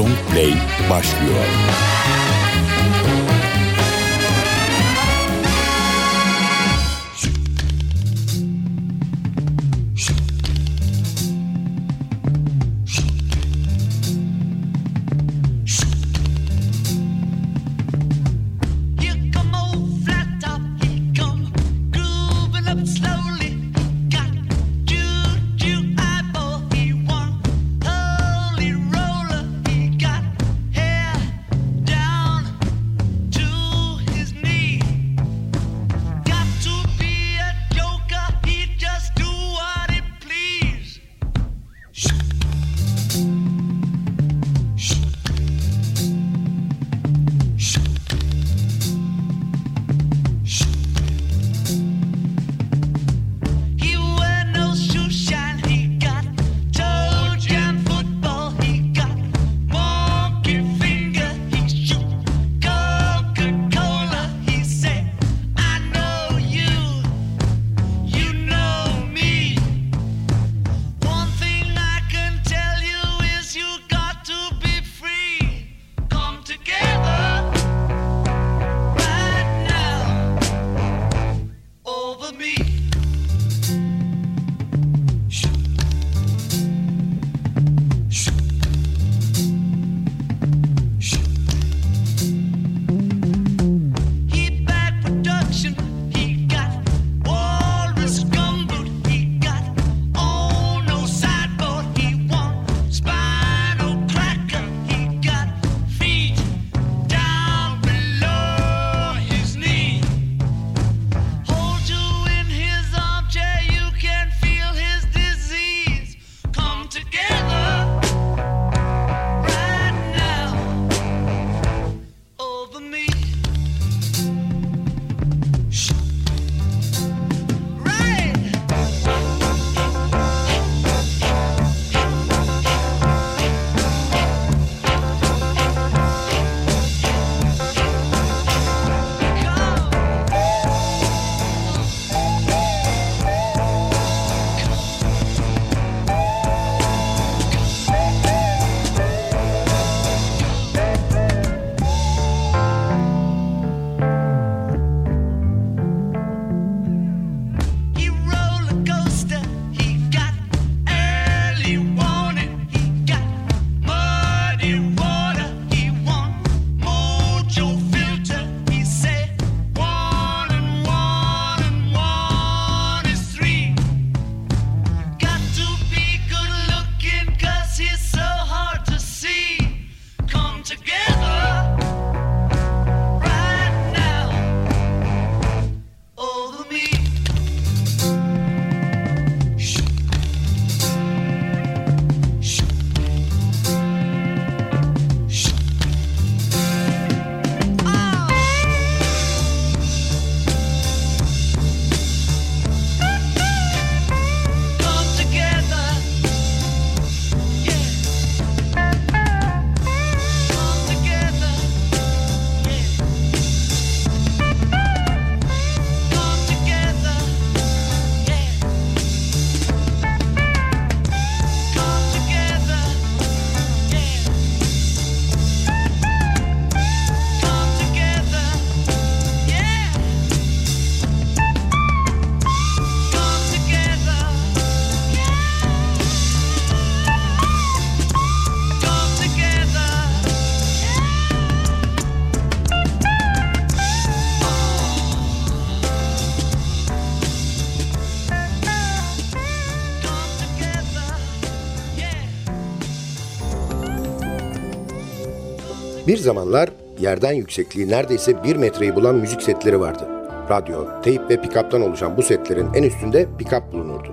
Long Play başlıyor. Zamanlar yerden yüksekliği neredeyse bir metreyi bulan müzik setleri vardı. Radyo, teyp ve pikaptan oluşan bu setlerin en üstünde pikap bulunurdu.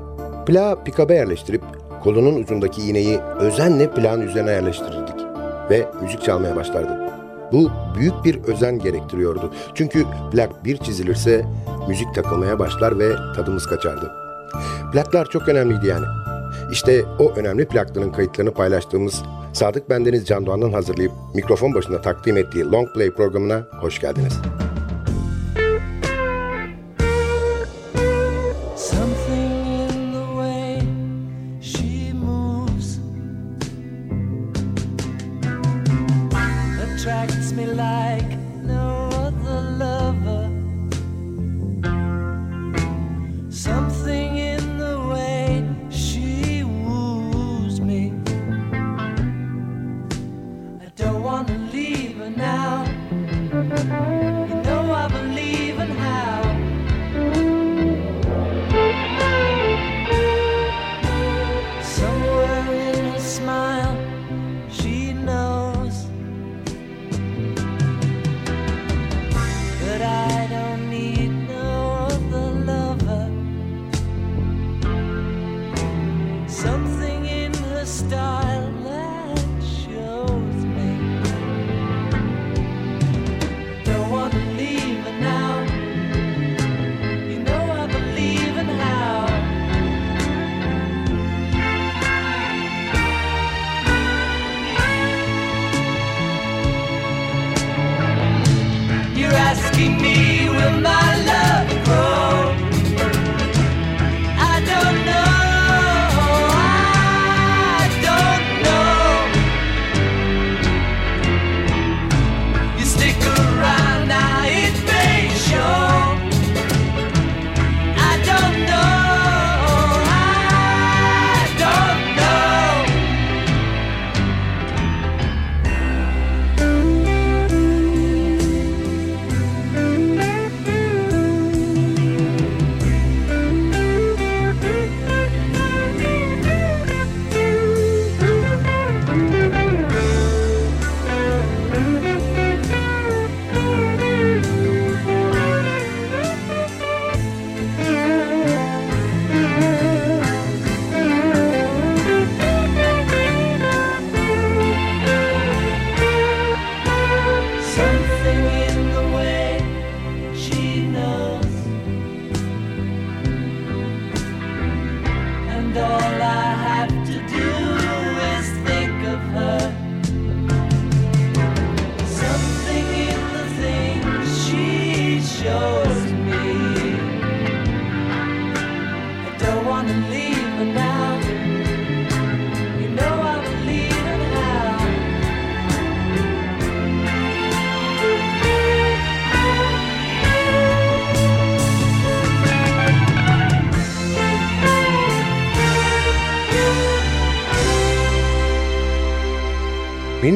Plağı pikaba yerleştirip kolunun ucundaki iğneyi özenle plağın üzerine yerleştirirdik ve müzik çalmaya başlardı. Bu büyük bir özen gerektiriyordu. Çünkü plak bir çizilirse müzik takılmaya başlar ve tadımız kaçardı. Plaklar çok önemliydi yani. İşte o önemli plaklının kayıtlarını paylaştığımız Sadık Bendeniz Can Doğan'ın hazırlayıp mikrofon başında takdim ettiği Long Play programına hoş geldiniz.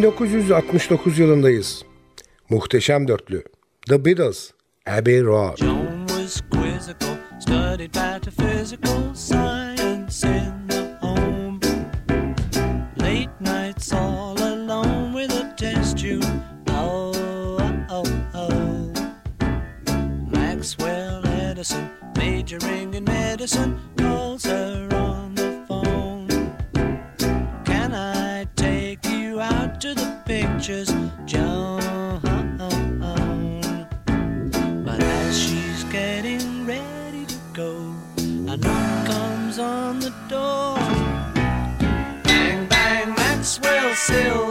1969 yılındayız. Muhteşem dörtlü. The Beatles, Abbey Road. John was quizzical, studied metaphysical science in the home. Late nights all alone with a test tube. Oh, oh, oh. Maxwell Edison, majoring in medicine. Still.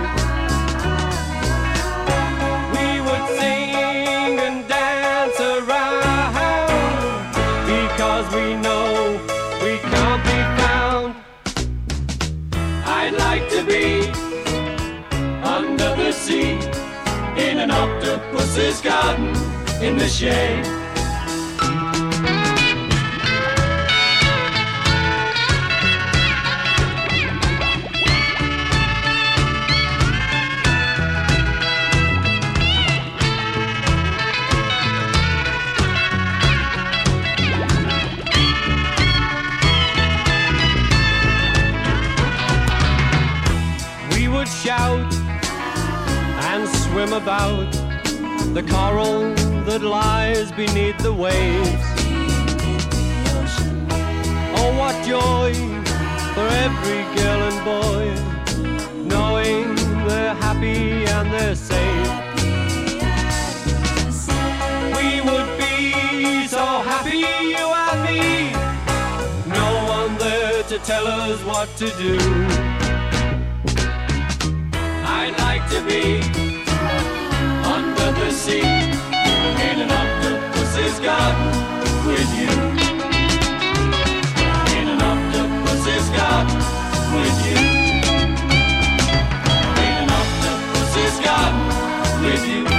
An octopus's garden in the shade. Waves. Oh, what joy for every girl and boy, knowing they're happy and they're safe. We would be so happy, you and me. No one there to tell us what to do. I'd like to be under the sea octopus's garden with you. In an octopus's garden with you. In an octopus's garden with you.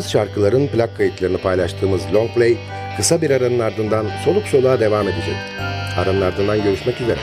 Unutulmaz şarkıların plak kayıtlarını paylaştığımız Long Play kısa bir aranın ardından soluk soluğa devam edecek. Aranın ardından görüşmek üzere.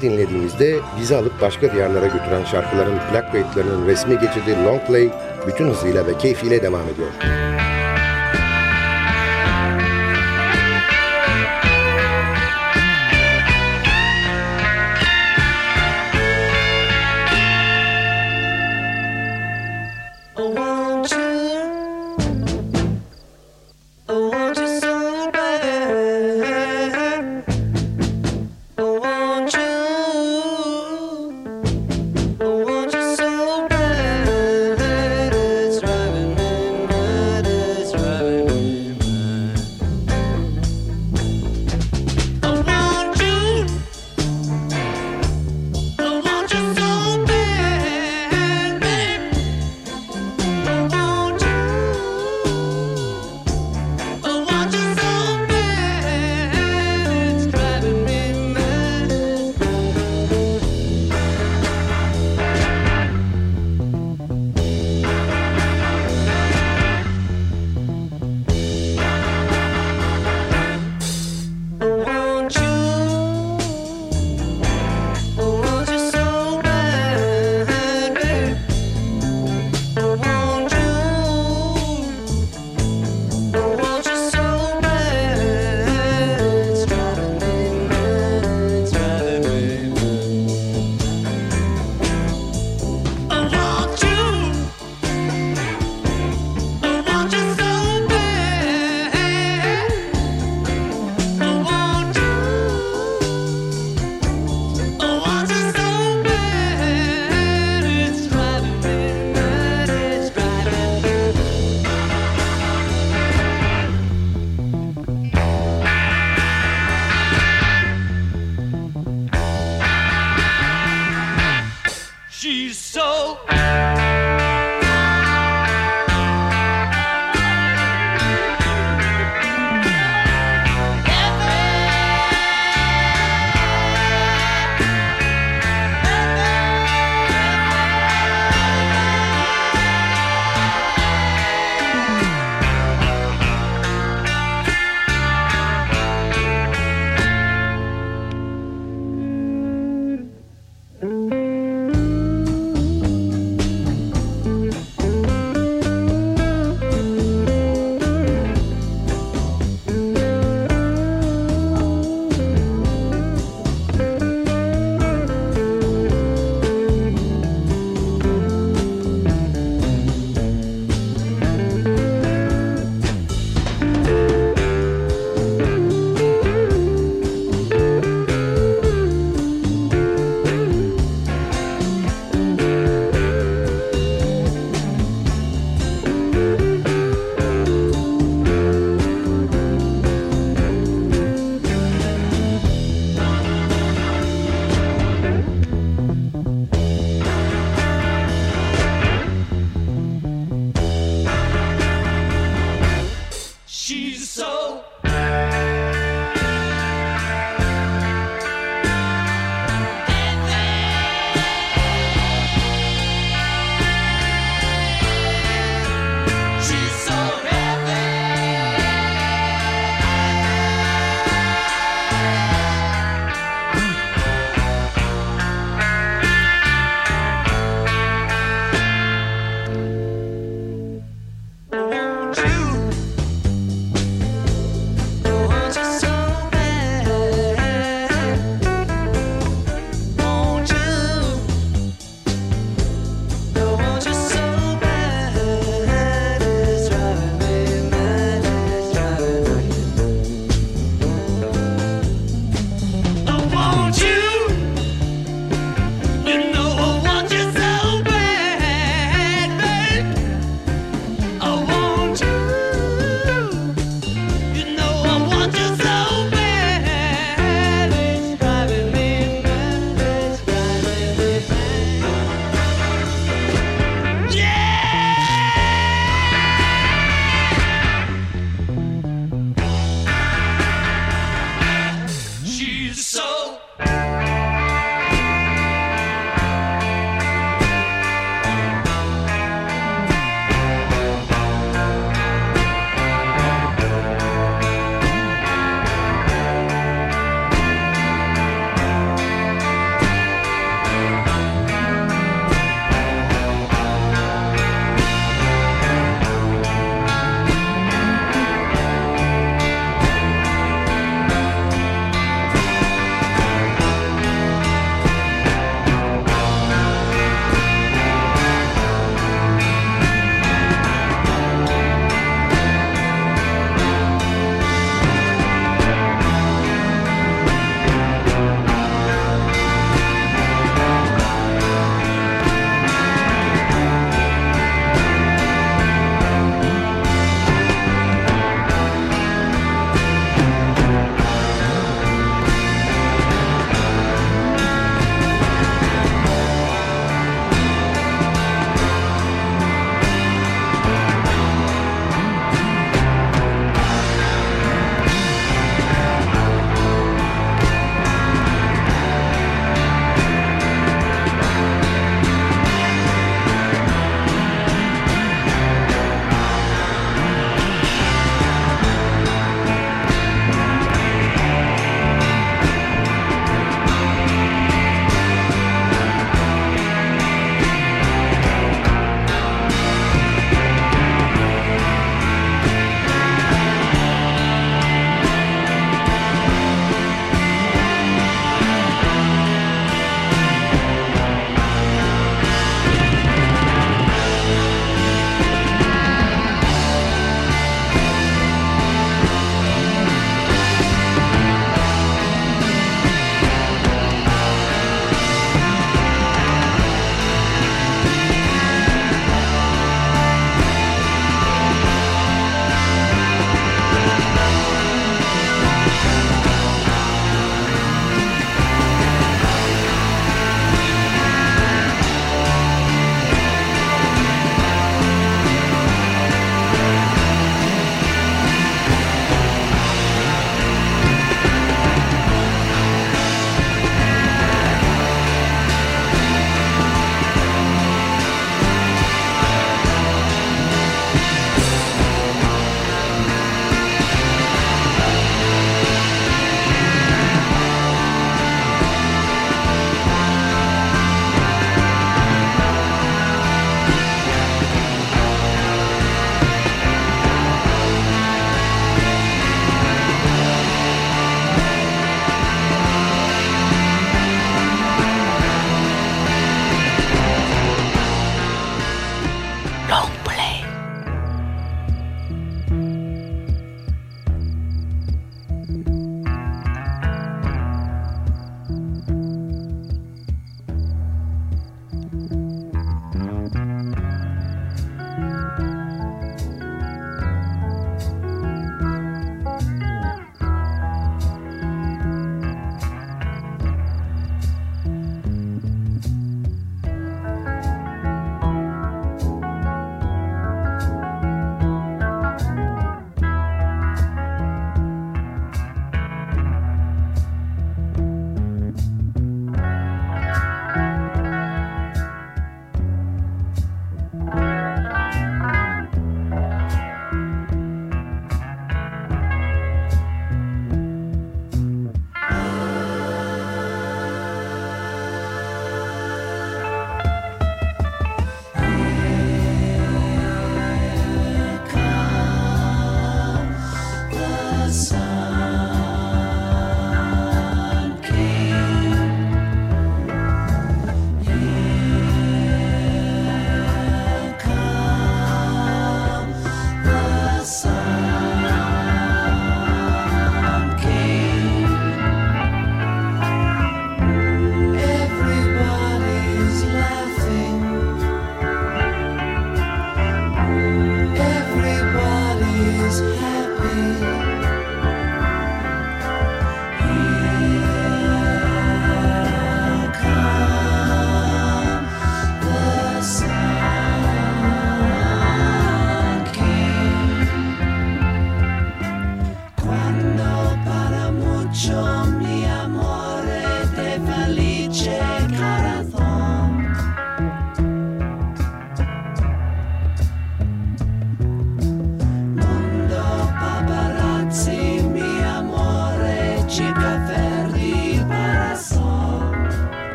Dinlediğimizde bizi alıp başka diyarlara götüren şarkıların plak kayıtlarının resmi geçidi Long Play bütün hızıyla ve keyfiyle devam ediyor.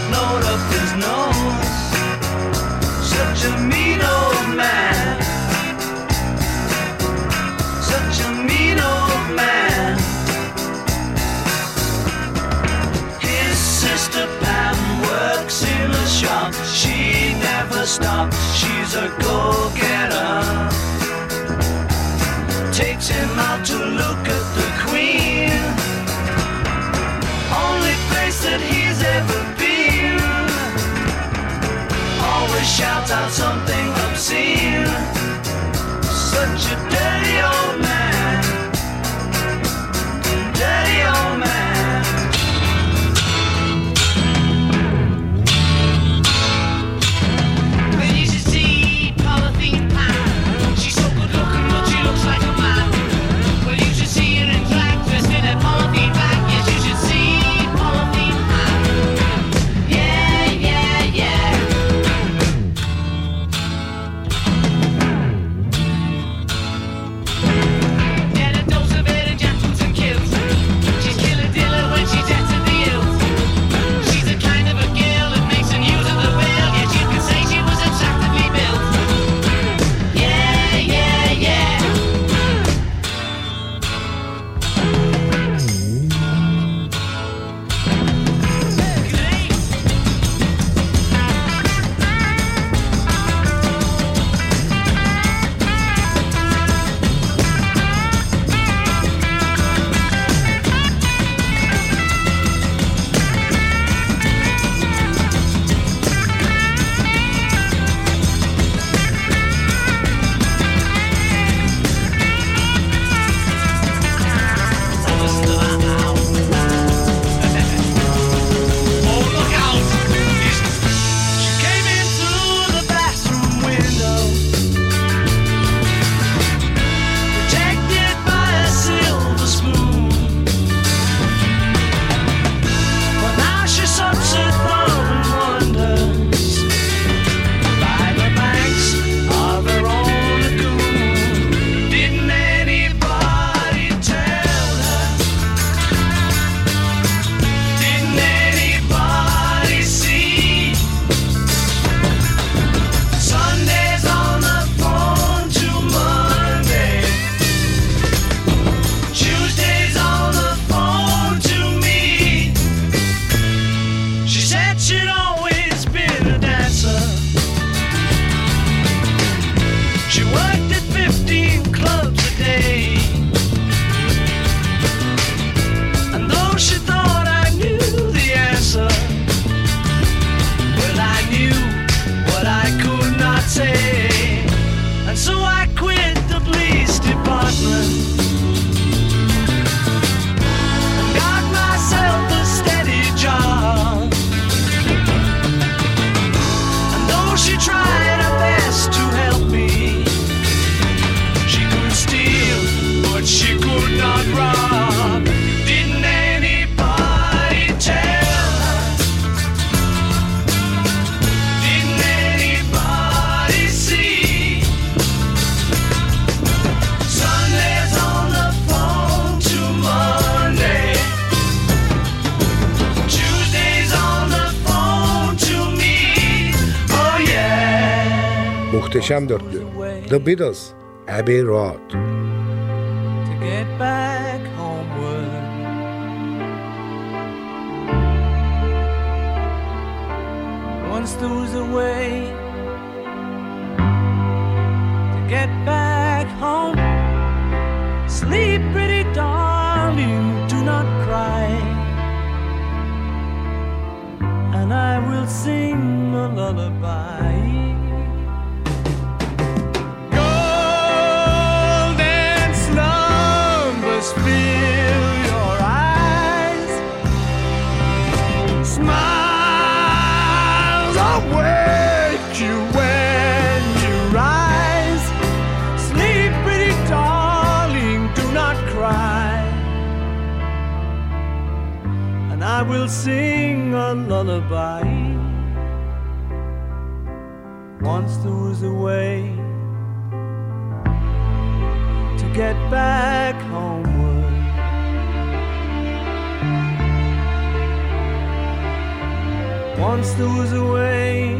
blown up his nose. Such a mean old man. Such a mean old man. His sister Pam works in a shop. She never stops. She's a go-getter. Takes him out to look at the queen. Only place that he's ever been shout out something obscene. Such a dirty old those away to get back home. Sleep, pretty darling, do not cry. And I will sing a lullaby. will sing a lullaby. Once there was a way to get back homeward. Once there was a way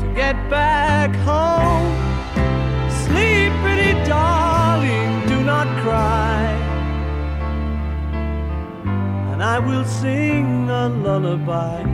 to get back home. I will sing a lullaby.